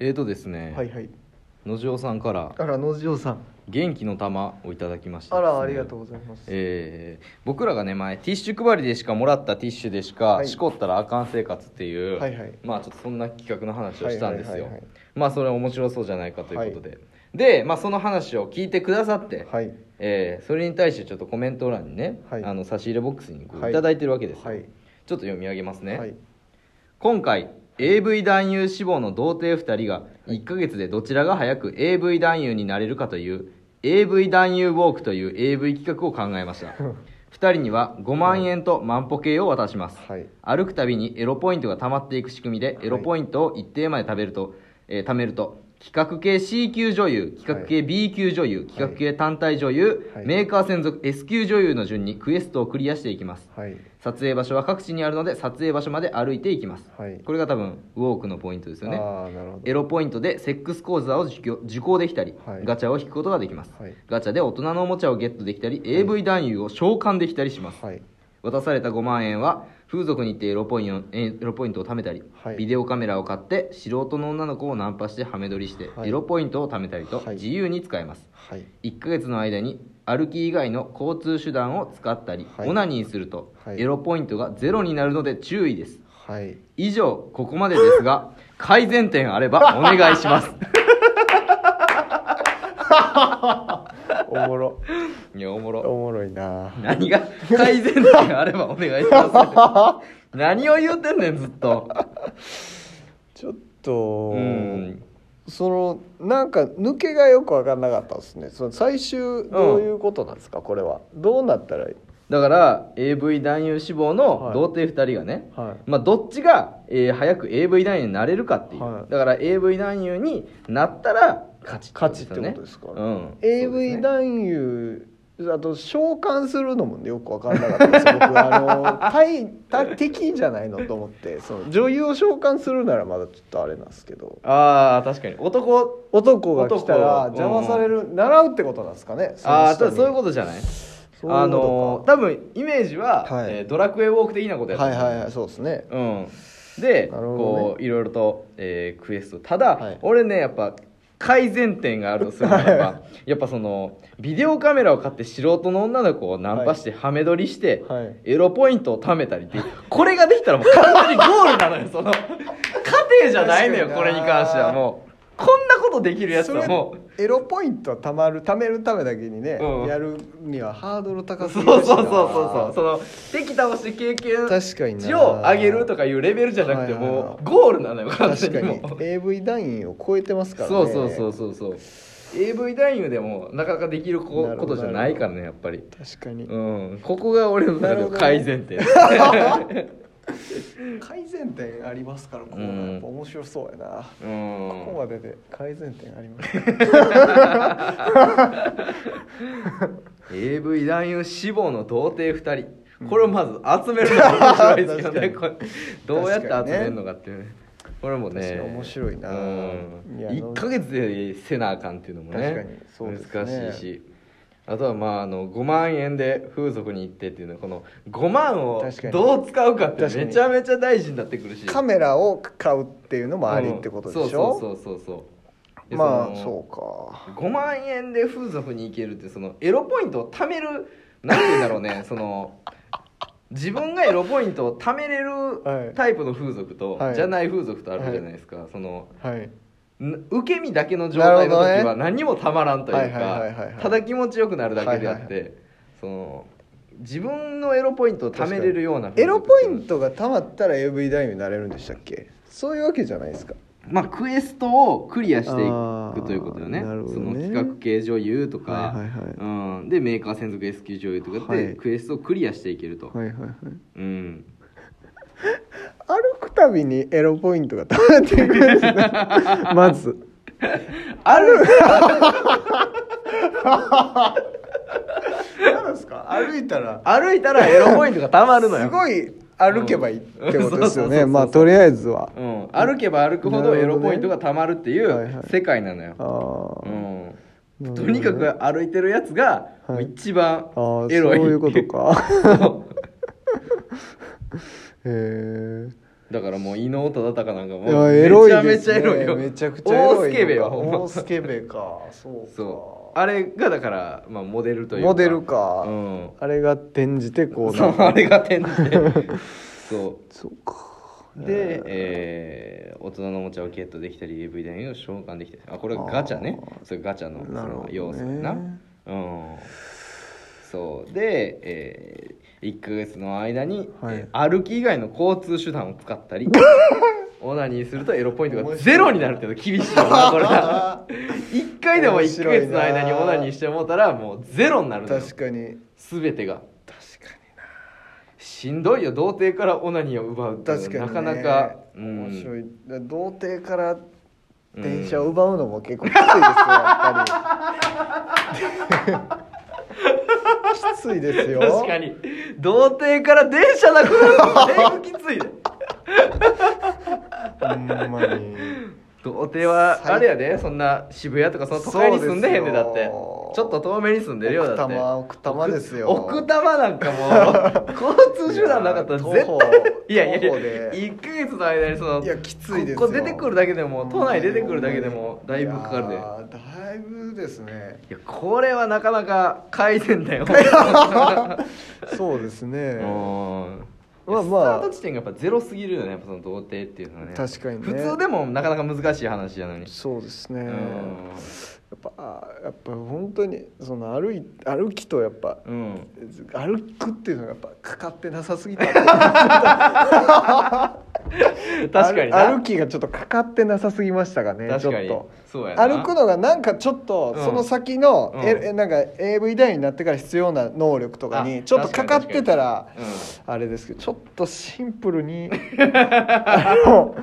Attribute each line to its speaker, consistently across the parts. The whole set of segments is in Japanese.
Speaker 1: えーとですね、
Speaker 2: はいはい。
Speaker 1: 野次さんから
Speaker 2: あら野次さん。
Speaker 1: 元気の玉をいただきました。ね
Speaker 2: らありがとうございます。
Speaker 1: えー僕らがね前ティッシュ配りでしかもらったティッシュでしか、
Speaker 2: はい。
Speaker 1: しこったらあかん生活っていう、
Speaker 2: はいはい。
Speaker 1: まあちょっとそんな企画の話をしたんですよ、
Speaker 2: はい。はいはいはい
Speaker 1: まあそれ面白そうじゃないかということで、で、まあ、その話を聞いてくださって、
Speaker 2: はい。
Speaker 1: えーそれに対してちょっとコメント欄にね、
Speaker 2: はい。
Speaker 1: あの差し入れボックスにこう
Speaker 2: はい。
Speaker 1: いただいてるわけですよ、
Speaker 2: はい。
Speaker 1: ちょっと読み上げますね、
Speaker 2: はい。
Speaker 1: 今回 AV 男優志望の童貞2人が1ヶ月でどちらが早く AV 男優になれるかという AV 男優ウォークという AV 企画を考えました。2人には5万円と万歩計を渡します、
Speaker 2: はい。
Speaker 1: 歩くたびにエロポイントが溜まっていく仕組みでエロポイントを一定まで食べると、えー貯めると企画系 C 級女優企画系 B 級女優、企画系単体女優、
Speaker 2: はい。
Speaker 1: メーカー専属 S 級女優の順にクエストをクリアしていきます。
Speaker 2: はい。
Speaker 1: 撮影場所は各地にあるので撮影場所まで歩いていきます、
Speaker 2: はい。
Speaker 1: これが多分ウォークのポイントですよね。エロポイントでセックス講座を受講できたり、
Speaker 2: はい。
Speaker 1: ガチャを引くことができます、
Speaker 2: はい。
Speaker 1: ガチャで大人のおもちゃをゲットできたり、AV 男優を召喚できたりします、
Speaker 2: はい。
Speaker 1: 渡された5万円は風俗に行ってエロポイントエロポイントを貯めたり、
Speaker 2: はい。
Speaker 1: ビデオカメラを買って素人の女の子をナンパしてハメ撮りして、
Speaker 2: はい
Speaker 1: エロポイントを貯めたりと
Speaker 2: はい。
Speaker 1: 自由に使えます、
Speaker 2: はい。
Speaker 1: 1ヶ月の間に歩き以外の交通手段を使ったり、
Speaker 2: はい。
Speaker 1: オナニーすると、
Speaker 2: はい。
Speaker 1: エロポイントがゼロになるので注意です。
Speaker 2: はい。
Speaker 1: 以上ここまでですが 改善点あればお願いします
Speaker 2: おもろ。
Speaker 1: いやおもろ。
Speaker 2: おもろいな。
Speaker 1: 何が改善点あればお願いします 何を言うてんねんずっと。
Speaker 2: ちょっと
Speaker 1: うん。
Speaker 2: そのなんか抜けがよく分かんなかったですね。その最終どういうことなんですか、これは。どうなったらいい？
Speaker 1: だから AV 男優志望の
Speaker 2: はい。
Speaker 1: 童貞2人がね、
Speaker 2: はい。
Speaker 1: まあ、どっちが、えー早く AV 男優になれるかっていう、
Speaker 2: はい。
Speaker 1: だから AV 男優になったら勝ち
Speaker 2: 勝ちってことですか？
Speaker 1: うん、
Speaker 2: AV 男優あと召喚するのもよく分かんなかったです僕。あの 対対敵じゃないのと思ってその女優を召喚するならまだちょっとあれなんですけど。
Speaker 1: ああ確かに。男
Speaker 2: 男が来たら
Speaker 1: 男
Speaker 2: 邪魔される、習うってことなんですかね
Speaker 1: ああ
Speaker 2: そ
Speaker 1: ういうことじゃない？
Speaker 2: そういう
Speaker 1: あのー多分イメージは、
Speaker 2: はい。
Speaker 1: えードラクエウォーク的なことやと
Speaker 2: はいはいはいそうですね。
Speaker 1: うん、で、
Speaker 2: ね。
Speaker 1: こういろいろと、えークエスト。ただ、
Speaker 2: はい。
Speaker 1: 俺ねやっぱ改善点があるとするならばやっぱそのビデオカメラを買って素人の女の子をナンパしてハメ撮りして、
Speaker 2: はい。
Speaker 1: エロポイントを貯めたりってこれができたらもう完全にゴールなのよその。過程じゃないのよこれに関してはもうこんなことできるやつはもう。
Speaker 2: エロポイントたまる貯めるためだけにね、
Speaker 1: うん。
Speaker 2: やるにはハードル高す
Speaker 1: そうそうそうそうそう。その敵倒して経験
Speaker 2: 確かにな。
Speaker 1: 値を上げるとかいうレベルじゃなくて
Speaker 2: はいはいはい。
Speaker 1: もうゴールなのよ完全
Speaker 2: 確か
Speaker 1: に。もう
Speaker 2: に AV 団員を超えてますからね。
Speaker 1: そうそうそうそうそう。AV 男優でもなかなかできるこ
Speaker 2: なるほど
Speaker 1: ことじゃないからねやっぱり。
Speaker 2: 確かに、
Speaker 1: うん。ここが俺の中での改善点
Speaker 2: 改善点ありますからこ
Speaker 1: うん。
Speaker 2: やっぱ面白そうやな、
Speaker 1: う
Speaker 2: ここ
Speaker 1: ん
Speaker 2: までで改善点あります。
Speaker 1: AV 男優志望の童貞2人。これをまず集めるのが面白いですけどね どうやって集めるのかっていうね。これもね。
Speaker 2: 面白いな。
Speaker 1: うん。
Speaker 2: いや
Speaker 1: 1か月でせなあかんっていうのも
Speaker 2: 確かに
Speaker 1: ね
Speaker 2: そうね。
Speaker 1: 難しいしあとはまああの5万円で風俗に行ってっていうのはこの5万をどう使うかってめちゃめちゃ大事になってくるし。
Speaker 2: カメラを買うっていうのもありってことでしょ、
Speaker 1: うん。そうそうそうそうで
Speaker 2: まあ
Speaker 1: そ
Speaker 2: うか。
Speaker 1: 5万円で風俗に行けるってそのエロポイントを貯めるなんて言うんだろうね。その自分がエロポイントを貯めれ
Speaker 2: はい。
Speaker 1: るタイプの風俗と、
Speaker 2: はい。
Speaker 1: じゃない風俗とあるじゃないですか、その
Speaker 2: はい。
Speaker 1: ん受け身だけの状態の時は何もたまらんというかただ気持ちよくなるだけであって、
Speaker 2: はい
Speaker 1: その自分のエロポイントを貯めれるような
Speaker 2: エロポイン
Speaker 1: ト
Speaker 2: トがたまったら AV 男優になれるんでしたっけ？そういうわけじゃないですか。
Speaker 1: まあクエストをクリアしていくということよね。
Speaker 2: なるほど
Speaker 1: その
Speaker 2: ね
Speaker 1: 企画系女優とか、うん、でメーカー専属 S 級女優とかで、
Speaker 2: はい。
Speaker 1: クエストをクリアしていけると、
Speaker 2: はいはいはい。
Speaker 1: うん
Speaker 2: たびにエロポイントがたまっていくんですねまず。
Speaker 1: ある。
Speaker 2: 何ですか？歩いたら。
Speaker 1: 歩いたらエロポイントがたまるのよ。
Speaker 2: すごい歩けばいいってことですよね。まあとりあえずは。
Speaker 1: うん、歩けば歩くほどエロポイントがたまるっていう世界なのよ、
Speaker 2: あー。
Speaker 1: うん。
Speaker 2: なるほどね。
Speaker 1: とにかく歩いてるやつが
Speaker 2: はい。
Speaker 1: 一番エロい
Speaker 2: そういうことか。へえ
Speaker 1: だからもう伊能忠敬なんかも
Speaker 2: いうや
Speaker 1: めちゃめちゃエロいよ。
Speaker 2: めちゃくちゃエロい
Speaker 1: 大スケベよほんま。
Speaker 2: 大スケベか。そうか。
Speaker 1: そうあれがだから、まあ、モデルというか。
Speaker 2: モデルか、
Speaker 1: うん。
Speaker 2: あれが転じてこう
Speaker 1: そうあれが点で そ
Speaker 2: そうか。
Speaker 1: うで、えー大人のおもちゃをゲットできたり AV 男優を召喚できたり。あこれガチャね。それガチャのその要素やな。うんそう。で、え1ヶ月の間に、
Speaker 2: はい。
Speaker 1: えー歩き以外の交通手段を使ったり オナニーするとエロポイントがゼロになるっていうの厳しいよなこれな1 回でも1ヶ月の間にオナニーしてもうたらもうゼロになるのよ。
Speaker 2: 確かに。
Speaker 1: 全てが。
Speaker 2: 確か
Speaker 1: しんどいよ童貞からオナニーを奪うっていう
Speaker 2: か
Speaker 1: なかなか、うん。
Speaker 2: 面白い。だ童貞から
Speaker 1: うん。
Speaker 2: 電車を奪うのも結構きついですよやっぱり。き ついですよ。
Speaker 1: 確かに。童貞から電車なくなるのだいぶきついで
Speaker 2: ほんまに
Speaker 1: 童貞はあれやで？そんな渋谷とかその都会に住んでへんでだって。ちょっと遠目に住んでるよだって。
Speaker 2: 奥多摩奥多摩ですよ。
Speaker 1: 奥多摩なんかもう 交通手段なかったら絶対いやいやいや
Speaker 2: 徒歩で。
Speaker 1: 1ヶ月の間にその
Speaker 2: いやきついですよ。
Speaker 1: ここ出てくるだけでも都内出てくるだけでもだいぶかかるで。
Speaker 2: だいぶですね。
Speaker 1: やこれはなかなか改善だよ。
Speaker 2: そうですね。
Speaker 1: うん
Speaker 2: まあまあ。
Speaker 1: スタート地点がやっぱゼロすぎるよねその童貞っていうのはね。
Speaker 2: 確かにね。
Speaker 1: 普通でもなかなか難しい話やのに。
Speaker 2: そうですね。
Speaker 1: うん。
Speaker 2: やっぱあやっぱ本当にその歩い歩きとやっぱ
Speaker 1: うん。
Speaker 2: 歩くっていうのがやっぱかかってなさすぎた
Speaker 1: 確かにな。
Speaker 2: 歩きがちょっとかかってなさすぎましたかね
Speaker 1: 確かに。
Speaker 2: ちょっと。
Speaker 1: そうやな。
Speaker 2: 歩くのがなんかちょっと
Speaker 1: うん。
Speaker 2: その先の、
Speaker 1: うん。
Speaker 2: ええなんか AV 男優になってから必要な能力とか
Speaker 1: あ
Speaker 2: にちょっとかかってたら
Speaker 1: うん。
Speaker 2: あれですけどちょっとシンプルに あの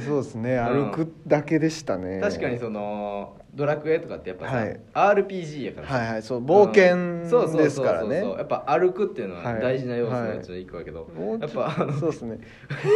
Speaker 2: そうですね
Speaker 1: うん
Speaker 2: 歩くだけでしたね、
Speaker 1: 確かにそのドラクエとかってやっぱさ、
Speaker 2: はい。
Speaker 1: RPG やからさ。
Speaker 2: はいはい。そう冒険ですからね。
Speaker 1: やっぱ歩くっていうのは
Speaker 2: はい
Speaker 1: 大事な要素のうちの一個やけど、
Speaker 2: もうちょ
Speaker 1: やっぱあの
Speaker 2: そうですね。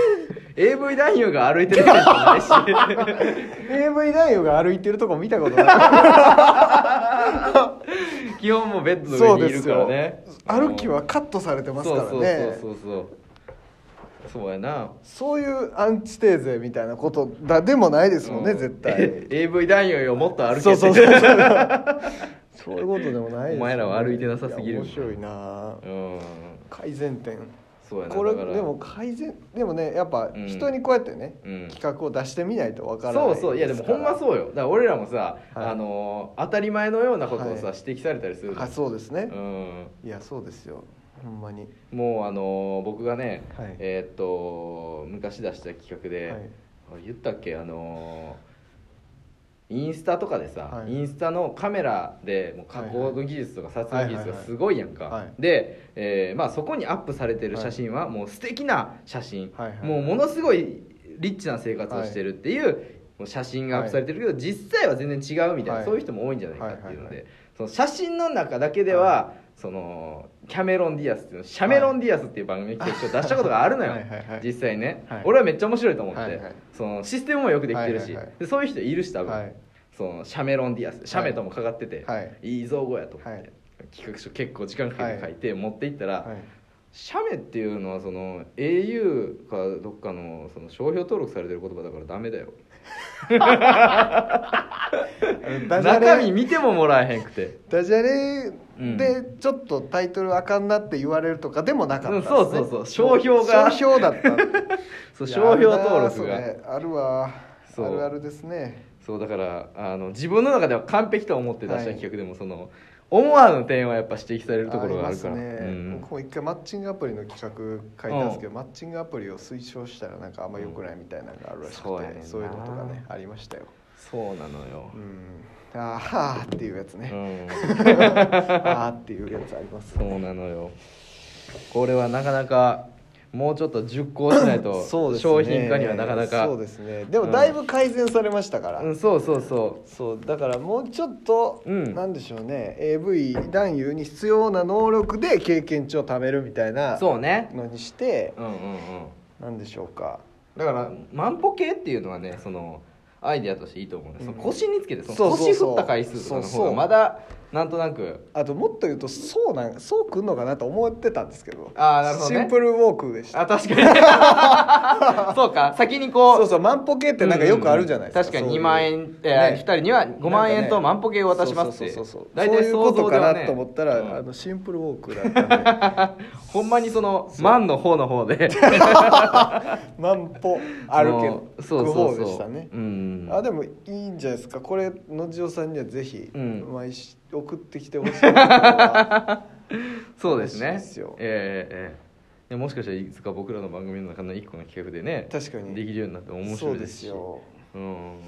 Speaker 1: AV 男優が歩いてるわけじゃないし。
Speaker 2: AV 男優が歩いてるとこ見たことない。
Speaker 1: 基本もうベッドの上にいるからね。
Speaker 2: 歩きはカットされてますからね。
Speaker 1: そうそうそうそうそうやな。
Speaker 2: そういうアンチテーゼみたいなことだでもないですもんね、
Speaker 1: うん。
Speaker 2: 絶対。
Speaker 1: え AV 男優よもっと歩け
Speaker 2: そうそうそうそう。そういうことでもないですよね。
Speaker 1: お前らは歩いてなさすぎる。
Speaker 2: 面白いな。
Speaker 1: うん。
Speaker 2: 改善点。
Speaker 1: そうやな
Speaker 2: これでも改善でもねやっぱ
Speaker 1: うん。
Speaker 2: 人にこうやってね、
Speaker 1: うん。
Speaker 2: 企画を出してみないとわからない。
Speaker 1: そうそう。いやでもほんま
Speaker 2: う
Speaker 1: そうよ。だから俺らもさ、
Speaker 2: はい。
Speaker 1: あのー当たり前のようなことをさ、
Speaker 2: はい。
Speaker 1: 指摘されたりする
Speaker 2: あそうですね、
Speaker 1: うん。
Speaker 2: いやそうですよほんまに。
Speaker 1: もうあのー僕がね、
Speaker 2: はい。
Speaker 1: えーっと昔出した企画で、
Speaker 2: はい。
Speaker 1: 言ったっけ？あのーインスタとかでさ、
Speaker 2: はい。
Speaker 1: インスタのカメラでもう加工の技術とか撮影技術がすごいやんか、
Speaker 2: はい。はいはい
Speaker 1: で、えーまあ、そこにアップされてる写真はもう素敵な写真、
Speaker 2: はいはい
Speaker 1: もうものすごいリッチな生活をしてるっていう、もう写真がアップされてるけど、実際は全然違うみたいな、
Speaker 2: はい。
Speaker 1: そういう人も多いんじゃないかっていうので、その写真の中だけでは、そのキャメロン・ディアスっていうのシャメロン・ディアスっていう番組結構出したことがあるのよ。実際ね、
Speaker 2: はい。
Speaker 1: 俺はめっちゃ面白いと思って、
Speaker 2: はいはい。
Speaker 1: そのシステムもよくできてるし、
Speaker 2: はいはいはい。
Speaker 1: でそういう人いるし多分、
Speaker 2: はい。
Speaker 1: そのシャメロン・ディアスシャメともかかってて、
Speaker 2: はい。
Speaker 1: い、い造語やと思って、
Speaker 2: はい。
Speaker 1: 企画書結構時間かけて書いて持っていったら、
Speaker 2: はい。
Speaker 1: シャメっていうのはその au かどっかのその商標登録されてる言葉だからダメだよ中身見てももらえへんくて。
Speaker 2: ダジャレでちょっとタイトルあかんなって言われるとかでもなかったね。
Speaker 1: うんそうそうそう。商標が。
Speaker 2: 商標だった。
Speaker 1: そう商標登録が。
Speaker 2: あるわ。あるあるですね。
Speaker 1: そうだからあの自分の中では完璧と思って出した
Speaker 2: はい。
Speaker 1: 企画でも、その思わぬ点はやっぱ指摘されるところがあるから。
Speaker 2: りますね、
Speaker 1: うん
Speaker 2: 僕も一回マッチングアプリの企画書いたんですけど、マッチングアプリを推奨したらなんかあんま良くないみたいなのがあるらしくて、
Speaker 1: そうんな。
Speaker 2: そういうのとかねありましたよ。
Speaker 1: そうなのよ。
Speaker 2: うん。あーはーっていうやつ
Speaker 1: う
Speaker 2: ね、
Speaker 1: ん。
Speaker 2: あーっていうやつあります
Speaker 1: そうなのよ。これはなかなかもうちょっと熟考しないと 商品化にはなかなか。
Speaker 2: そうですね。でもだいぶ改善されましたから、
Speaker 1: うん、そうそうそ
Speaker 2: そうだからもうちょっと、
Speaker 1: うん。
Speaker 2: なんでしょうね。AV 男優に必要な能力で経験値を貯めるみたいうな
Speaker 1: そうね。
Speaker 2: のにして
Speaker 1: うんうんうん。
Speaker 2: なんでしょうか。
Speaker 1: だから万歩計っていうのはねそのアイデアとしていいと思うんです、
Speaker 2: うん。
Speaker 1: 腰につけてその
Speaker 2: そうそうそう。
Speaker 1: 腰振った回数とかの方が
Speaker 2: そうそう
Speaker 1: まだなんとなく。
Speaker 2: あともっと言うとそうなんそうくんのかなと思ってたんですけど。
Speaker 1: あーなるほどね。
Speaker 2: シンプルウォークでした。
Speaker 1: あ確かに。そうか先にこう。
Speaker 2: そうそう万歩計ってなんかよくあるじゃないですか、
Speaker 1: 確かに2
Speaker 2: そういう。
Speaker 1: 万円、え
Speaker 2: ね。
Speaker 1: 2人には5万円と万歩計を渡しますって。
Speaker 2: そうそうそうそう
Speaker 1: 大体
Speaker 2: そういうことかな
Speaker 1: 想像ではね。
Speaker 2: と思ったら、
Speaker 1: うん。
Speaker 2: あのシンプルウォークだったんで
Speaker 1: ほんまにその万の方の方で。
Speaker 2: 万歩歩けく
Speaker 1: そうそうそう
Speaker 2: 方でしたね
Speaker 1: う。ん
Speaker 2: あでもいいんじゃないですか。これのじおさんにはぜひ、
Speaker 1: うん。
Speaker 2: 毎週送ってきてほしい
Speaker 1: そうですね。
Speaker 2: ですよ。
Speaker 1: ええええ。でもしかしたらいつか僕らの番組の中の一個の企画でね
Speaker 2: 確かに。
Speaker 1: できるようになって面白いですし。
Speaker 2: すよ。
Speaker 1: うん。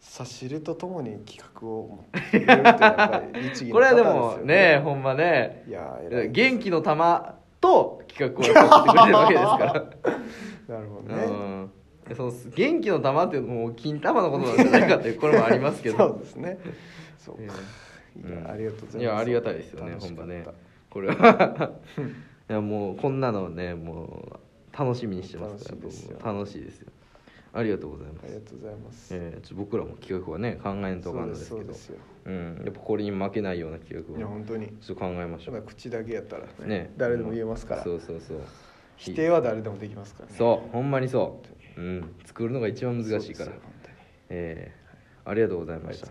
Speaker 2: 差し入れとともに企画を持ってくれるっていうのはやっぱり律儀な
Speaker 1: これはで
Speaker 2: 方
Speaker 1: もねほんまね。
Speaker 2: いや
Speaker 1: 元気の玉と企画をやってくれてるわけですから。
Speaker 2: なるほどね、
Speaker 1: うん。でその元気の玉っていうのも金玉のことなんじゃないかっていうこれもありますけど。
Speaker 2: そうですね。そうか、
Speaker 1: え
Speaker 2: いや、
Speaker 1: うん
Speaker 2: ありがとうございます。
Speaker 1: いやありがたいですよね
Speaker 2: 楽しかった。
Speaker 1: ほんまね。これは。いやもうこんなのねもう楽しみにしてますから
Speaker 2: 楽しいですよ。
Speaker 1: 楽しいですよ。ありがとうございます。
Speaker 2: ありがとうございます、
Speaker 1: えーちょ僕らも企画はね考えんとかんのですけど。
Speaker 2: そう
Speaker 1: ん。やっぱこれに負けないような企画を
Speaker 2: いや本当に。
Speaker 1: ちょっと考えましょう。
Speaker 2: 口だけやったらね
Speaker 1: ね。
Speaker 2: 誰でも言えますから。
Speaker 1: そうそうそう。
Speaker 2: 否定は誰でもできますからね。
Speaker 1: そうほんまにそう。うん。作るのが一番難しいから。
Speaker 2: 本当に。
Speaker 1: えーありがとうございました